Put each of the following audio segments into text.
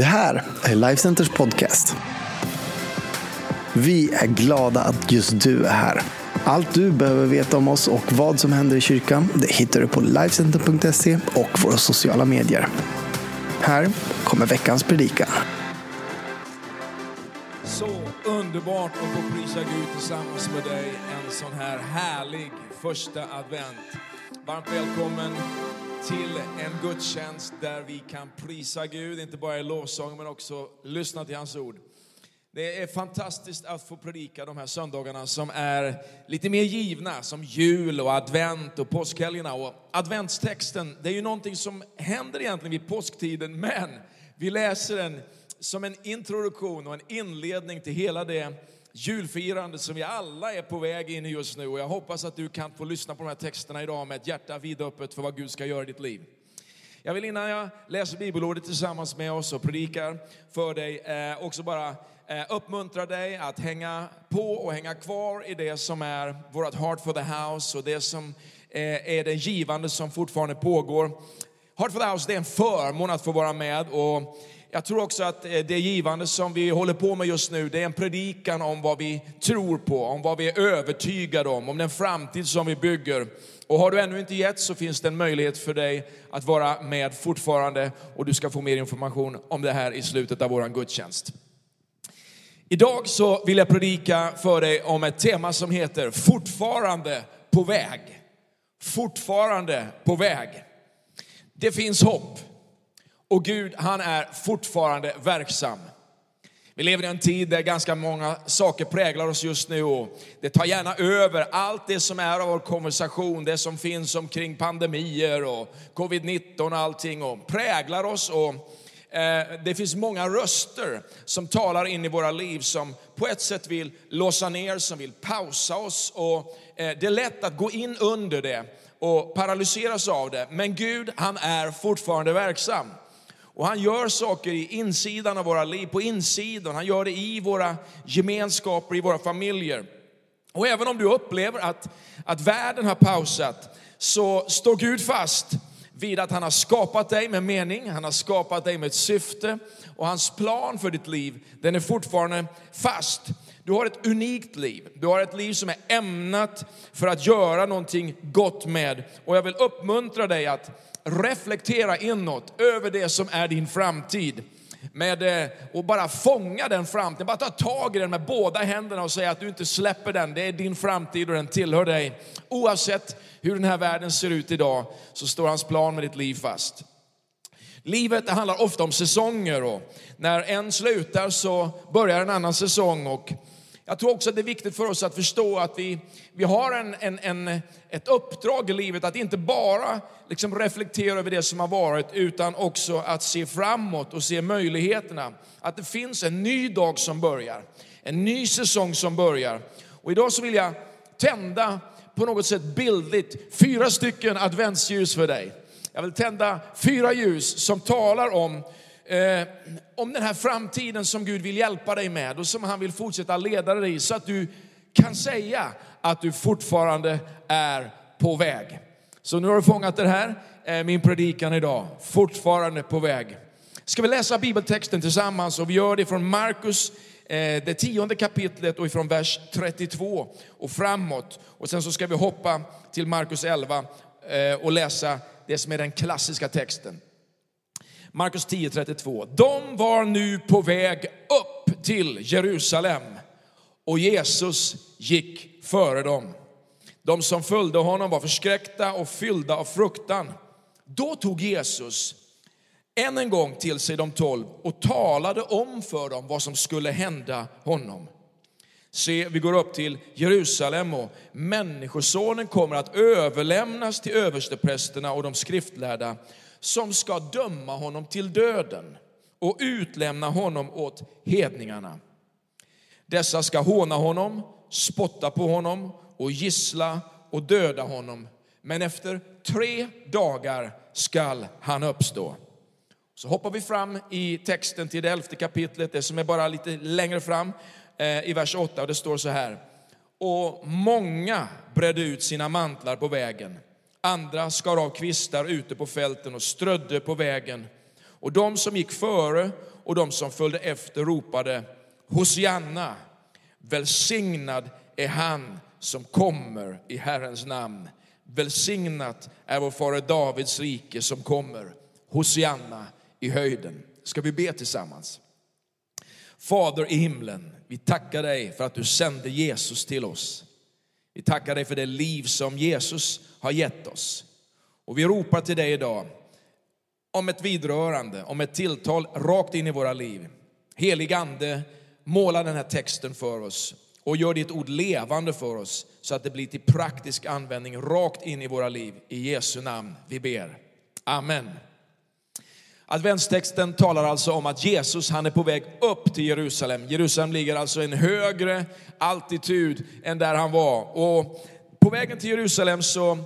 Det här är Lifecenters podcast. Vi är glada att just du är här. Allt du behöver veta om oss och vad som händer i kyrkan det hittar du på Lifecenter.se och våra sociala medier. Här kommer veckans predikan. Så underbart att få prisa Gud tillsammans med dig en sån här härlig första advent. Varmt välkommen till en gudstjänst där vi kan prisa Gud, inte bara i lovsång men också lyssna till hans ord. Det är fantastiskt att få predika de här söndagarna som är lite mer givna, som jul och advent och påskhelgerna. Och adventstexten, det är ju någonting som händer egentligen vid påsktiden, men vi läser den som en introduktion och en inledning till hela det julfirande som vi alla är på väg in i just nu. Och jag hoppas att du kan få lyssna på de här texterna idag med ett hjärta vidöppet för vad Gud ska göra i ditt liv. Jag vill innan jag läser bibelordet tillsammans med oss och predikar för dig eh, också bara eh, uppmuntra dig att hänga på och hänga kvar i det som är vårt Heart for the House och det som eh, är det givande som fortfarande pågår. Heart for the House det är en förmån att få vara med och jag tror också att eh, det givande som vi håller på med just nu, det är en predikan om vad vi tror på, om vad vi är övertygade om, om den framtid som vi bygger. Och har du ännu inte gett så finns det en möjlighet för dig att vara med fortfarande och du ska få mer information om det här i slutet av vår gudstjänst. Idag så vill jag predika för dig om ett tema som heter fortfarande på väg. Fortfarande på väg. Det finns hopp. Och Gud, han är fortfarande verksam. Vi lever i en tid där ganska många saker präglar oss just nu och det tar gärna över allt det som är av vår konversation, det som finns omkring pandemier och covid-19 och allting och präglar oss. Och eh, det finns många röster som talar in i våra liv som på ett sätt vill låsa ner, som vill pausa oss och eh, det är lätt att gå in under det och paralyseras av det. Men Gud, han är fortfarande verksam. Och han gör saker i insidan av våra liv, på insidan. Han gör det i våra gemenskaper, i våra familjer. Och även om du upplever att, att världen har pausat, så står Gud fast vid att han har skapat dig med mening, han har skapat dig med ett syfte och hans plan för ditt liv, den är fortfarande fast. Du har ett unikt liv. Du har ett liv som är ämnat för att göra någonting gott med. Och jag vill uppmuntra dig att reflektera inåt över det som är din framtid. Med, eh, och bara fånga den framtiden, bara ta tag i den med båda händerna och säga att du inte släpper den. Det är din framtid och den tillhör dig. Oavsett hur den här världen ser ut idag så står hans plan med ditt liv fast. Livet handlar ofta om säsonger och när en slutar så börjar en annan säsong. Och jag tror också att det är viktigt för oss att förstå att vi, vi har en, en, en, ett uppdrag i livet att inte bara liksom reflektera över det som har varit utan också att se framåt och se möjligheterna. Att det finns en ny dag som börjar, en ny säsong som börjar. Och idag så vill jag tända på något sätt bildligt fyra stycken adventsljus för dig. Jag vill tända fyra ljus som talar om eh, om den här framtiden som Gud vill hjälpa dig med och som han vill fortsätta leda dig i så att du kan säga att du fortfarande är på väg. Så nu har du fångat det här, eh, min predikan idag, fortfarande på väg. Ska vi läsa bibeltexten tillsammans och vi gör det från Markus eh, det tionde kapitlet och ifrån vers 32 och framåt. Och sen så ska vi hoppa till Markus 11 eh, och läsa det som är den klassiska texten. Markus 10.32. De var nu på väg upp till Jerusalem och Jesus gick före dem. De som följde honom var förskräckta och fyllda av fruktan. Då tog Jesus än en gång till sig de tolv och talade om för dem vad som skulle hända honom. Se, vi går upp till Jerusalem och Människosonen kommer att överlämnas till översteprästerna och de skriftlärda som ska döma honom till döden och utlämna honom åt hedningarna. Dessa ska håna honom, spotta på honom och gissla och döda honom. Men efter tre dagar skall han uppstå. Så hoppar vi fram i texten till det elfte kapitlet, det som är bara lite längre fram eh, i vers 8 och det står så här. Och många bredde ut sina mantlar på vägen Andra skar av kvistar ute på fälten och strödde på vägen. Och de som gick före och de som följde efter ropade Hosianna, välsignad är han som kommer i Herrens namn. Välsignat är vår fader Davids rike som kommer. Hosianna i höjden. Ska vi be tillsammans? Fader i himlen, vi tackar dig för att du sände Jesus till oss. Vi tackar dig för det liv som Jesus har gett oss. Och vi ropar till dig idag om ett vidrörande, om ett tilltal rakt in i våra liv. Helig ande, måla den här texten för oss och gör ditt ord levande för oss så att det blir till praktisk användning rakt in i våra liv. I Jesu namn vi ber. Amen. Adventstexten talar alltså om att Jesus han är på väg upp till Jerusalem. Jerusalem ligger alltså i en högre altitud än där han var. Och på vägen till Jerusalem så,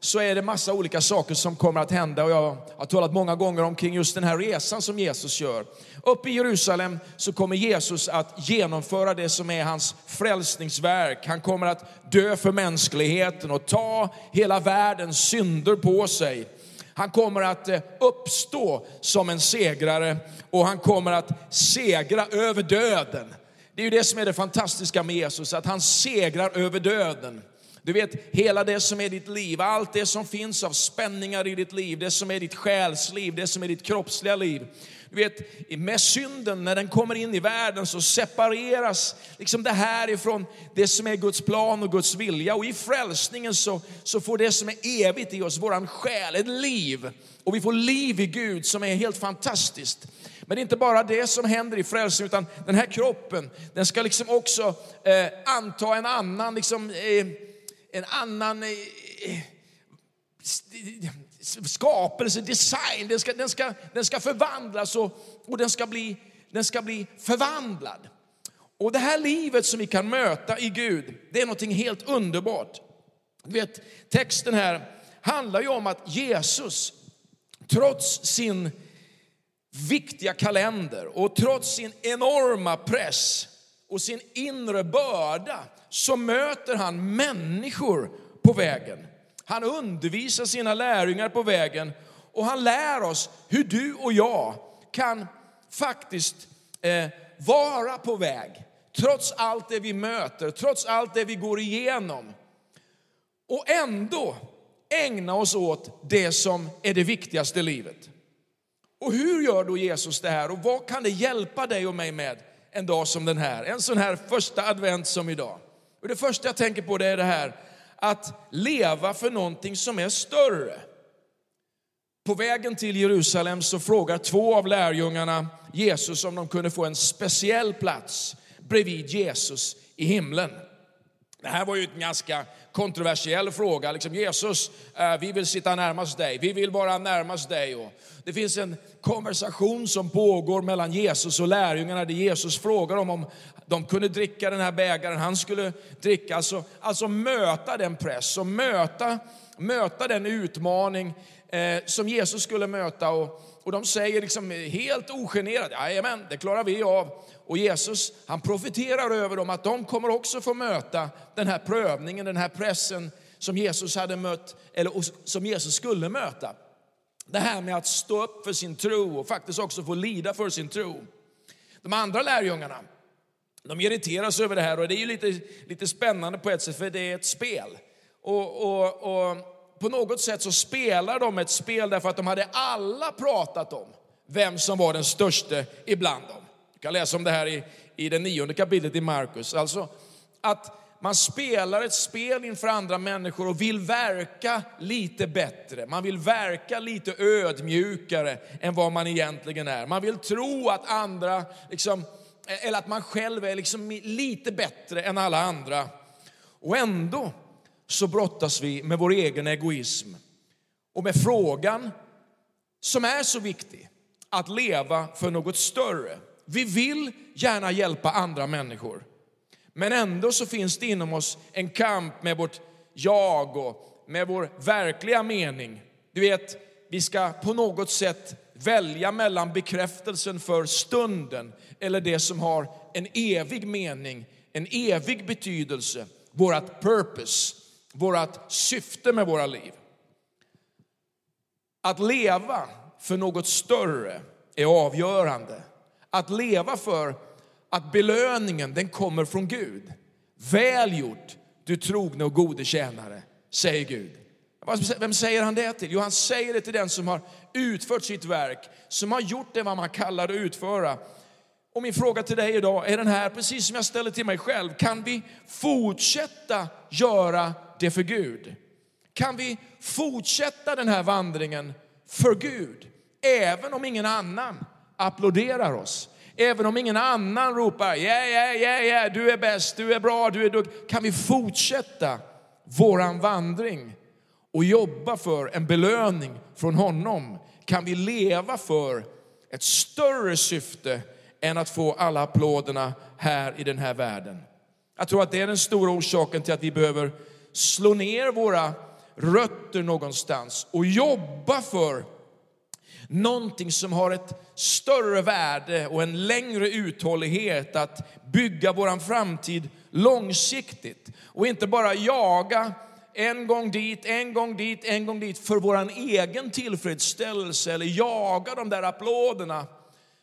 så är det massa olika saker som kommer att hända. Och jag har talat många gånger omkring just den här resan som Jesus gör. Upp i Jerusalem så kommer Jesus att genomföra det som är hans frälsningsverk. Han kommer att dö för mänskligheten och ta hela världens synder på sig. Han kommer att eh, uppstå som en segrare och han kommer att segra över döden. Det är ju det som är det fantastiska med Jesus, att han segrar över döden. Du vet, hela det som är ditt liv, allt det som finns av spänningar i ditt liv, det som är ditt själsliv, det som är ditt kroppsliga liv. Du vet, med synden, när den kommer in i världen så separeras liksom det här ifrån det som är Guds plan och Guds vilja. Och i frälsningen så, så får det som är evigt i oss, våran själ, ett liv. Och vi får liv i Gud som är helt fantastiskt. Men det är inte bara det som händer i frälsningen, utan den här kroppen, den ska liksom också eh, anta en annan, liksom, eh, en annan eh, eh skapelse, design, den ska, den ska, den ska förvandlas och, och den, ska bli, den ska bli förvandlad. Och det här livet som vi kan möta i Gud, det är någonting helt underbart. Du vet, texten här handlar ju om att Jesus, trots sin viktiga kalender och trots sin enorma press och sin inre börda, så möter han människor på vägen. Han undervisar sina lärjungar på vägen och han lär oss hur du och jag kan faktiskt eh, vara på väg. Trots allt det vi möter, trots allt det vi går igenom. Och ändå ägna oss åt det som är det viktigaste i livet. Och hur gör då Jesus det här och vad kan det hjälpa dig och mig med en dag som den här? En sån här första advent som idag. Och det första jag tänker på det är det här att leva för någonting som är större. På vägen till Jerusalem så frågar två av lärjungarna Jesus om de kunde få en speciell plats bredvid Jesus i himlen. Det här var ju en ganska kontroversiell fråga. Liksom, Jesus, eh, vi vill sitta närmast dig, vi vill vara närmast dig. Och det finns en konversation som pågår mellan Jesus och lärjungarna där Jesus frågar dem om de kunde dricka den här bägaren han skulle dricka. Alltså, alltså möta den press och möta, möta den utmaning eh, som Jesus skulle möta. Och, och de säger liksom helt ogenerat, jajamän, det klarar vi av. Och Jesus, han profeterar över dem att de kommer också få möta den här prövningen, den här pressen som Jesus hade mött, eller som Jesus skulle möta. Det här med att stå upp för sin tro och faktiskt också få lida för sin tro. De andra lärjungarna, de irriteras över det här och det är ju lite, lite spännande på ett sätt för det är ett spel. Och, och, och på något sätt så spelar de ett spel därför att de hade alla pratat om vem som var den största ibland dem. Du kan läsa om det här i, i det nionde kapitlet i Markus. Alltså att man spelar ett spel inför andra människor och vill verka lite bättre. Man vill verka lite ödmjukare än vad man egentligen är. Man vill tro att andra, liksom, eller att man själv är liksom lite bättre än alla andra. Och ändå så brottas vi med vår egen egoism och med frågan som är så viktig, att leva för något större. Vi vill gärna hjälpa andra människor. Men ändå så finns det inom oss en kamp med vårt jag och med vår verkliga mening. Du vet, vi ska på något sätt välja mellan bekräftelsen för stunden eller det som har en evig mening, en evig betydelse, vårt purpose, vårt syfte med våra liv. Att leva för något större är avgörande. Att leva för att belöningen den kommer från Gud. Väl gjort, du trogne och gode tjänare, säger Gud. Vem säger han det till? Jo, han säger det till den som har utfört sitt verk, som har gjort det vad man kallar att utföra. Och min fråga till dig idag är den här, precis som jag ställer till mig själv. Kan vi fortsätta göra det för Gud? Kan vi fortsätta den här vandringen för Gud? Även om ingen annan applåderar oss. Även om ingen annan ropar ja, ja, ja, ja, du är bäst, du är bra, du är duktig. Kan vi fortsätta våran vandring och jobba för en belöning från honom? Kan vi leva för ett större syfte än att få alla applåderna här i den här världen? Jag tror att det är den stora orsaken till att vi behöver slå ner våra rötter någonstans och jobba för någonting som har ett större värde och en längre uthållighet att bygga våran framtid långsiktigt och inte bara jaga en gång dit, en gång dit, en gång dit för vår egen tillfredsställelse eller jaga de där applåderna.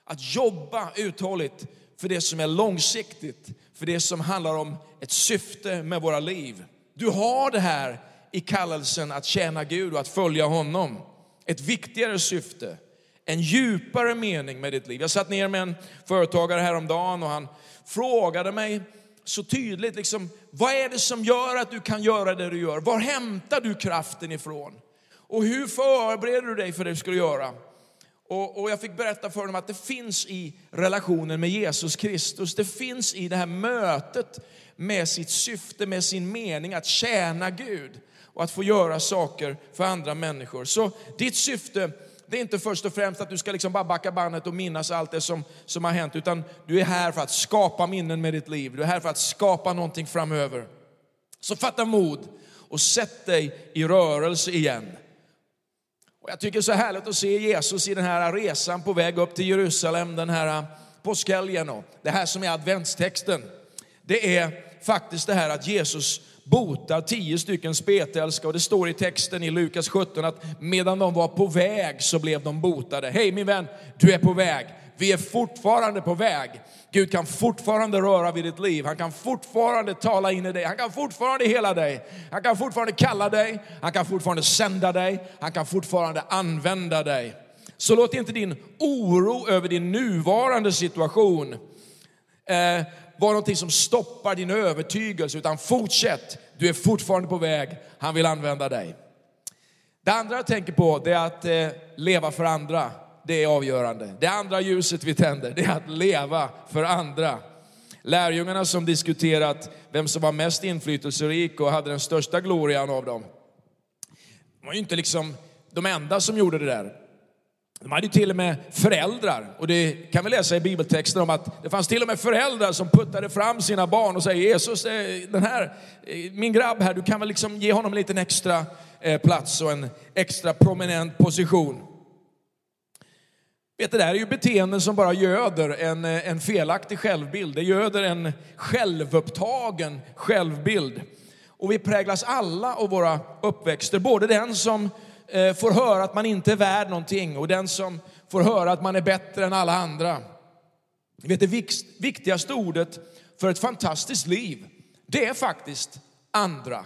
Att jobba uthålligt för det som är långsiktigt, för det som handlar om ett syfte med våra liv. Du har det här i kallelsen att tjäna Gud och att följa honom. Ett viktigare syfte, en djupare mening med ditt liv. Jag satt ner med en företagare häromdagen och han frågade mig så tydligt, liksom, vad är det som gör att du kan göra det du gör? Var hämtar du kraften ifrån? Och hur förbereder du dig för det du ska göra? Och, och, jag fick berätta för honom att det finns i relationen med Jesus Kristus, det finns i det här mötet med sitt syfte, med sin mening att tjäna Gud och att få göra saker för andra människor. Så ditt syfte, det är inte först och främst att du ska liksom bara backa bandet och minnas allt det som, som har hänt, utan du är här för att skapa minnen med ditt liv. Du är här för att skapa någonting framöver. Så fatta mod och sätt dig i rörelse igen. Och jag tycker det är så härligt att se Jesus i den här resan på väg upp till Jerusalem den här äh, påskhelgen. Och det här som är adventstexten, det är faktiskt det här att Jesus botar tio stycken spetälska och det står i texten i Lukas 17 att medan de var på väg så blev de botade. Hej min vän, du är på väg. Vi är fortfarande på väg. Gud kan fortfarande röra vid ditt liv. Han kan fortfarande tala in i dig. Han kan fortfarande hela dig. Han kan fortfarande kalla dig. Han kan fortfarande sända dig. Han kan fortfarande använda dig. Så låt inte din oro över din nuvarande situation eh, vara någonting som stoppar din övertygelse, utan fortsätt. Du är fortfarande på väg. Han vill använda dig. Det andra jag tänker på det är att eh, leva för andra. Det är avgörande. Det andra ljuset vi tänder, det är att leva för andra. Lärjungarna som diskuterat vem som var mest inflytelserik och hade den största glorian av dem, de var ju inte liksom de enda som gjorde det där. De hade till och med föräldrar, och det kan vi läsa i bibeltexten om att det fanns till och med föräldrar som puttade fram sina barn och säger Jesus, eh, den här, eh, min grabb här, du kan väl liksom ge honom en liten extra eh, plats och en extra prominent position. Vet, det där är ju beteenden som bara göder en, en felaktig självbild. Det göder en självupptagen självbild. Och vi präglas alla av våra uppväxter, både den som Eh, får höra att man inte är värd någonting och den som får höra att man är bättre än alla andra. Vet, det viktigaste ordet för ett fantastiskt liv, det är faktiskt andra.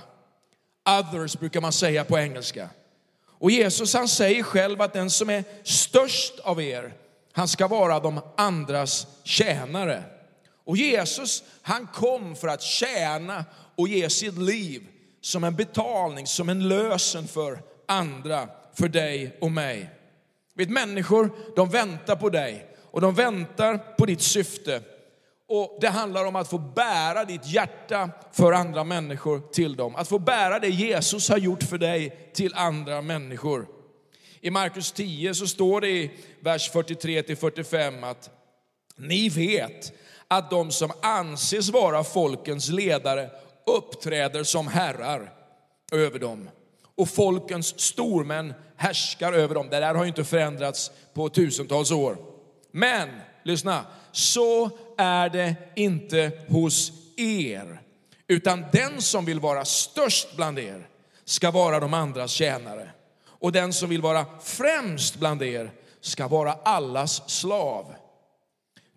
Others brukar man säga på engelska. Och Jesus han säger själv att den som är störst av er, han ska vara de andras tjänare. Och Jesus han kom för att tjäna och ge sitt liv som en betalning, som en lösen för andra för dig och mig. Vet, människor, de väntar på dig och de väntar på ditt syfte. Och Det handlar om att få bära ditt hjärta för andra människor till dem. Att få bära det Jesus har gjort för dig till andra människor. I Markus 10 så står det i vers 43-45 att ni vet att de som anses vara folkens ledare uppträder som herrar över dem och folkens stormän härskar över dem. Det där har ju inte förändrats på tusentals år. Men, lyssna, så är det inte hos er. Utan den som vill vara störst bland er ska vara de andras tjänare. Och den som vill vara främst bland er ska vara allas slav.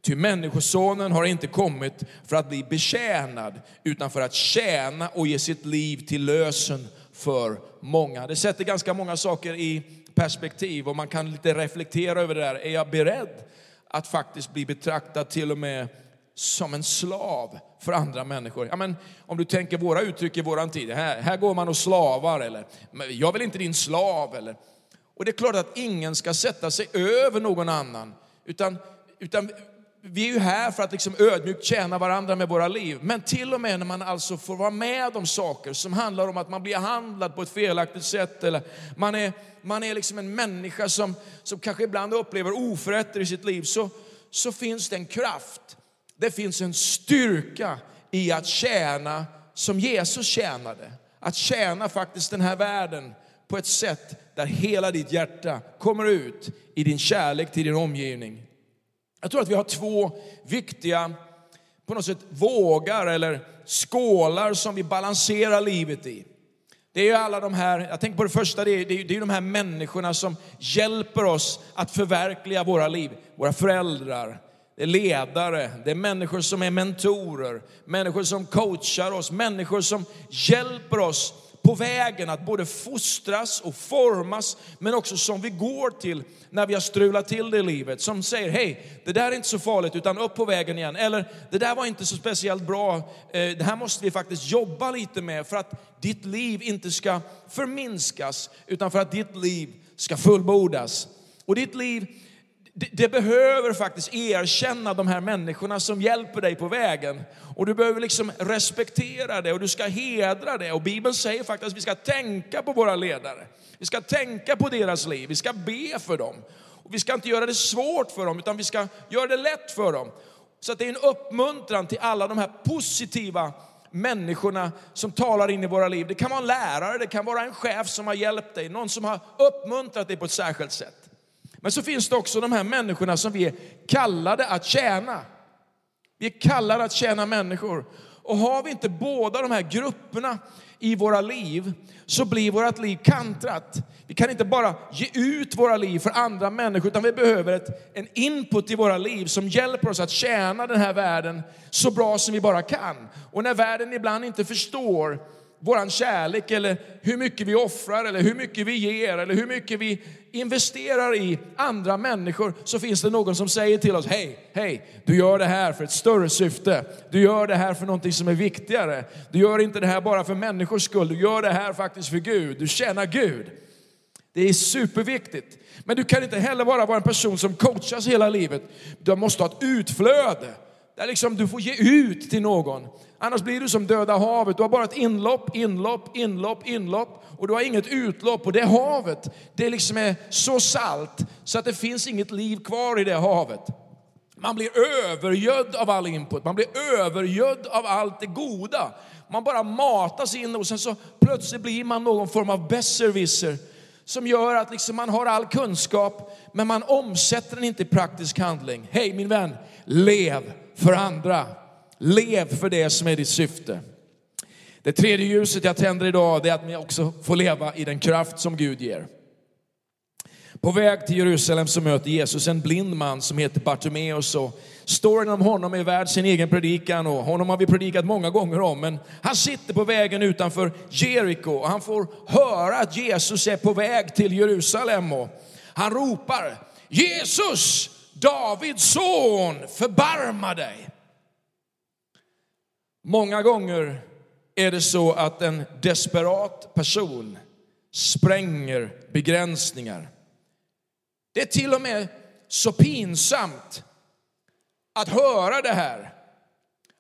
Ty människosonen har inte kommit för att bli betjänad, utan för att tjäna och ge sitt liv till lösen för många. Det sätter ganska många saker i perspektiv och man kan lite reflektera över det där. Är jag beredd att faktiskt bli betraktad till och med som en slav för andra människor. Ja, men om du tänker våra uttryck i våran tid, här, här går man och slavar, eller jag vill inte din slav. Eller. Och det är klart att ingen ska sätta sig över någon annan, utan, utan vi är ju här för att liksom ödmjukt tjäna varandra med våra liv. Men till och med när man alltså får vara med om saker som handlar om att man blir handlad på ett felaktigt sätt, eller man är, man är liksom en människa som, som kanske ibland upplever oförrätter i sitt liv, så, så finns det en kraft det finns en styrka i att tjäna som Jesus tjänade. Att tjäna faktiskt den här världen på ett sätt där hela ditt hjärta kommer ut i din kärlek till din omgivning. Jag tror att vi har två viktiga på något sätt vågar eller skålar som vi balanserar livet i. Det är alla de här, jag tänker på det första, det är, det är de här människorna som hjälper oss att förverkliga våra liv. Våra föräldrar, det är ledare, det är människor som är mentorer, människor som coachar oss, människor som hjälper oss på vägen att både fostras och formas, men också som vi går till när vi har strulat till det i livet. Som säger, hej, det där är inte så farligt, utan upp på vägen igen. Eller, det där var inte så speciellt bra, eh, det här måste vi faktiskt jobba lite med för att ditt liv inte ska förminskas, utan för att ditt liv ska fullbordas. Och ditt liv det, det, behöver faktiskt erkänna de här människorna som hjälper dig på vägen. Och du behöver liksom respektera det och du ska hedra det. Och Bibeln säger faktiskt att vi ska tänka på våra ledare. Vi ska tänka på deras liv, vi ska be för dem. Och vi ska inte göra det svårt för dem, utan vi ska göra det lätt för dem. Så att det är en uppmuntran till alla de här positiva människorna som talar in i våra liv. Det kan vara en lärare, det kan vara en chef som har hjälpt dig, någon som har uppmuntrat dig på ett särskilt sätt. Men så finns det också de här människorna som vi är kallade att tjäna. Vi är kallade att tjäna människor. Och har vi inte båda de här grupperna i våra liv så blir vårt liv kantrat. Vi kan inte bara ge ut våra liv för andra människor utan vi behöver ett, en input i våra liv som hjälper oss att tjäna den här världen så bra som vi bara kan. Och när världen ibland inte förstår vår kärlek eller hur mycket vi offrar eller hur mycket vi ger eller hur mycket vi investerar i andra människor så finns det någon som säger till oss, hej, hej, du gör det här för ett större syfte. Du gör det här för någonting som är viktigare. Du gör inte det här bara för människors skull, du gör det här faktiskt för Gud. Du tjänar Gud. Det är superviktigt. Men du kan inte heller bara vara en person som coachas hela livet. Du måste ha ett utflöde. Där liksom du får ge ut till någon. Annars blir du som döda havet. Du har bara ett inlopp, inlopp, inlopp, inlopp och du har inget utlopp. Och det havet, det liksom är så salt så att det finns inget liv kvar i det havet. Man blir övergödd av all input, man blir övergödd av allt det goda. Man bara matas in och sen så plötsligt blir man någon form av besserwisser som gör att liksom man har all kunskap men man omsätter den inte i praktisk handling. Hej min vän, lev för andra. Lev för det som är ditt syfte. Det tredje ljuset jag tänder idag är att ni också får leva i den kraft som Gud ger. På väg till Jerusalem så möter Jesus en blind man som heter Bartimeus. Och storyn om honom är värd sin egen predikan och honom har vi predikat många gånger om. Men han sitter på vägen utanför Jeriko och han får höra att Jesus är på väg till Jerusalem. Och han ropar Jesus, Davids son, förbarma dig. Många gånger är det så att en desperat person spränger begränsningar. Det är till och med så pinsamt att höra det här,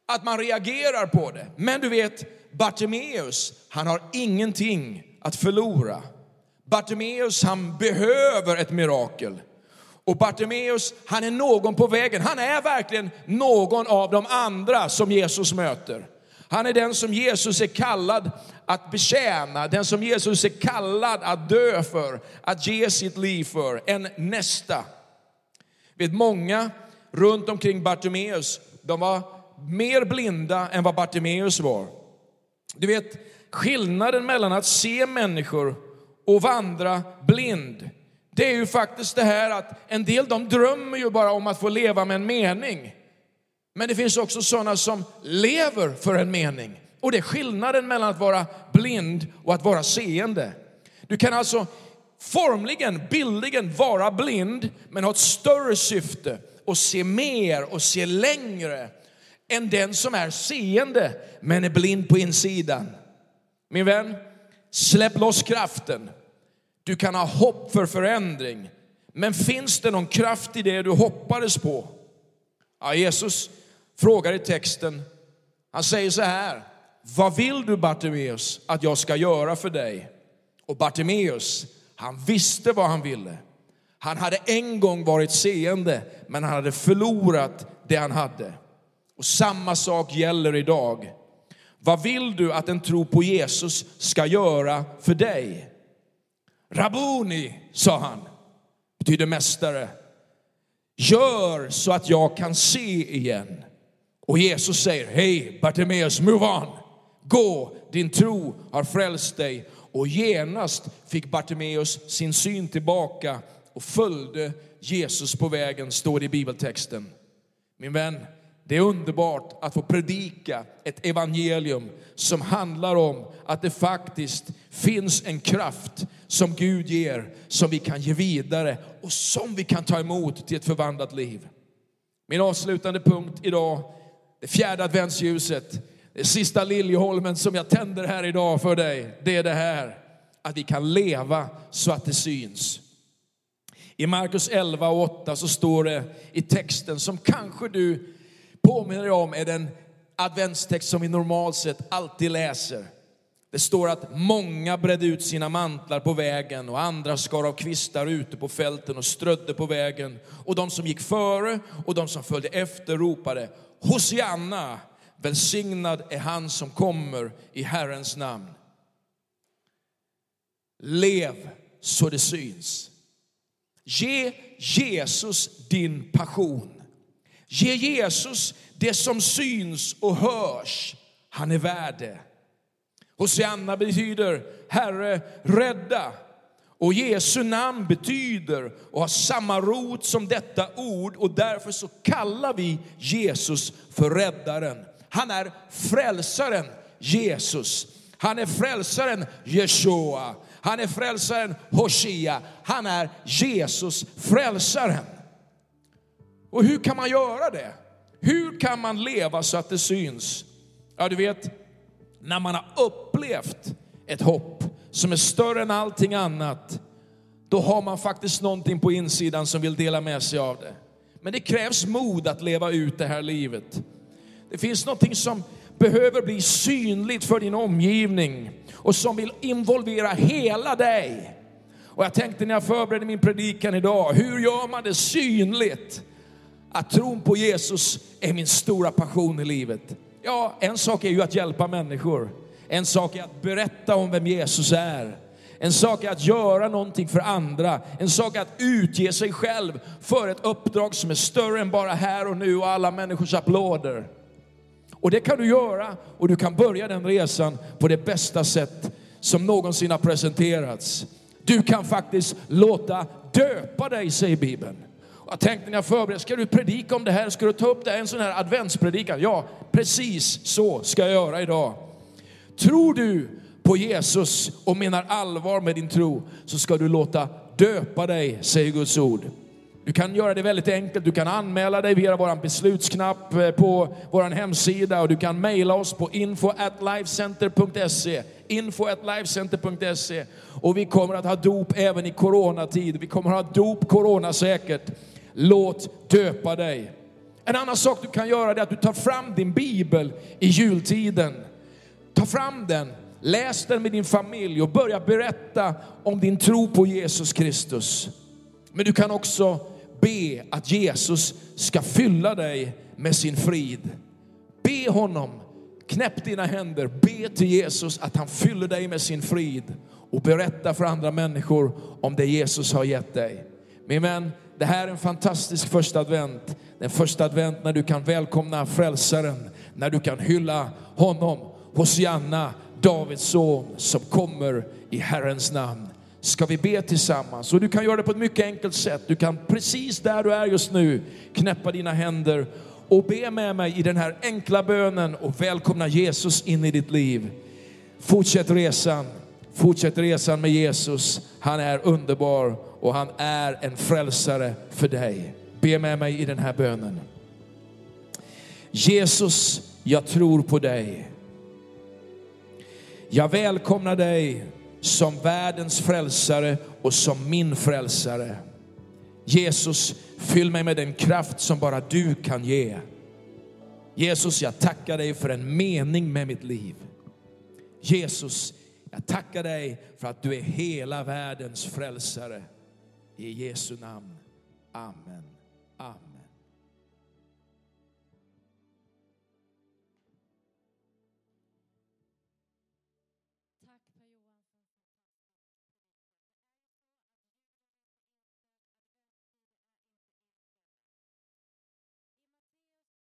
att man reagerar på det. Men du vet, Bartimeus, han har ingenting att förlora. Bartimeus, han behöver ett mirakel. Och Bartimeus, han är någon på vägen. Han är verkligen någon av de andra som Jesus möter. Han är den som Jesus är kallad att betjäna, den som Jesus är kallad att dö för, att ge sitt liv för, en nästa. Vet många runt omkring Bartimeus, de var mer blinda än vad Bartimeus var. Du vet, skillnaden mellan att se människor och vandra blind, det är ju faktiskt det här att en del de drömmer ju bara om att få leva med en mening. Men det finns också sådana som lever för en mening. Och det är skillnaden mellan att vara blind och att vara seende. Du kan alltså formligen, bildligen vara blind, men ha ett större syfte och se mer och se längre än den som är seende, men är blind på insidan. Min vän, släpp loss kraften. Du kan ha hopp för förändring, men finns det någon kraft i det du hoppades på? Ja, Jesus frågar i texten, han säger så här, vad vill du Bartimeus att jag ska göra för dig? Och Bartimeus, han visste vad han ville. Han hade en gång varit seende, men han hade förlorat det han hade. Och samma sak gäller idag. Vad vill du att en tro på Jesus ska göra för dig? Rabuni, sa han, betyder mästare. Gör så att jag kan se igen. Och Jesus säger, hej Bartimeus, move on. Gå, din tro har frälst dig. Och genast fick Bartimeus sin syn tillbaka och följde Jesus på vägen, står det i bibeltexten. Min vän, det är underbart att få predika ett evangelium som handlar om att det faktiskt finns en kraft som Gud ger, som vi kan ge vidare och som vi kan ta emot till ett förvandlat liv. Min avslutande punkt idag, det fjärde adventsljuset, det sista liljeholmen som jag tänder här idag för dig, det är det här att vi kan leva så att det syns. I Markus 11 och 8 så står det i texten som kanske du påminner jag om är den adventstext som vi normalt sett alltid läser. Det står att många bredde ut sina mantlar på vägen och andra skar av kvistar ute på fälten och strödde på vägen. Och de som gick före och de som följde efter ropade Hosianna, välsignad är han som kommer i Herrens namn. Lev så det syns. Ge Jesus din passion. Ge Jesus det som syns och hörs. Han är värd det. Hosianna betyder Herre, rädda. Och Jesu namn betyder och har samma rot som detta ord och därför så kallar vi Jesus för räddaren. Han är frälsaren Jesus. Han är frälsaren Jeshua. Han är frälsaren Hoshea. Han är Jesus, frälsaren. Och hur kan man göra det? Hur kan man leva så att det syns? Ja, du vet, när man har upplevt ett hopp som är större än allting annat, då har man faktiskt någonting på insidan som vill dela med sig av det. Men det krävs mod att leva ut det här livet. Det finns någonting som behöver bli synligt för din omgivning och som vill involvera hela dig. Och jag tänkte när jag förberedde min predikan idag, hur gör man det synligt? Att tron på Jesus är min stora passion i livet. Ja, en sak är ju att hjälpa människor. En sak är att berätta om vem Jesus är. En sak är att göra någonting för andra. En sak är att utge sig själv för ett uppdrag som är större än bara här och nu och alla människors applåder. Och det kan du göra och du kan börja den resan på det bästa sätt som någonsin har presenterats. Du kan faktiskt låta döpa dig, säger Bibeln. Jag tänkte när jag förberedde, ska du predika om det här? Ska du ta upp det här, en sån här adventspredikan? Ja, precis så ska jag göra idag. Tror du på Jesus och menar allvar med din tro så ska du låta döpa dig, säger Guds ord. Du kan göra det väldigt enkelt. Du kan anmäla dig via vår beslutsknapp eh, på vår hemsida och du kan mejla oss på info info.lifecenter.se info.lifecenter.se och vi kommer att ha dop även i coronatid. Vi kommer att ha dop coronasäkert. Låt döpa dig. En annan sak du kan göra är att du tar fram din bibel i jultiden. Ta fram den, läs den med din familj och börja berätta om din tro på Jesus Kristus. Men du kan också be att Jesus ska fylla dig med sin frid. Be honom, knäpp dina händer, be till Jesus att han fyller dig med sin frid och berätta för andra människor om det Jesus har gett dig. Min vän, det här är en fantastisk första advent. Den första advent när du kan välkomna frälsaren, när du kan hylla honom, Hosianna, Davids son som kommer i Herrens namn. ska vi be tillsammans. Och du kan göra det på ett mycket enkelt sätt. Du kan precis där du är just nu knäppa dina händer och be med mig i den här enkla bönen och välkomna Jesus in i ditt liv. Fortsätt resan. Fortsätt resan med Jesus. Han är underbar och han är en frälsare för dig. Be med mig i den här bönen. Jesus, jag tror på dig. Jag välkomnar dig som världens frälsare och som min frälsare. Jesus, fyll mig med den kraft som bara du kan ge. Jesus, jag tackar dig för en mening med mitt liv. Jesus, jag tackar dig för att du är hela världens frälsare. I Jesu namn. Amen. Amen.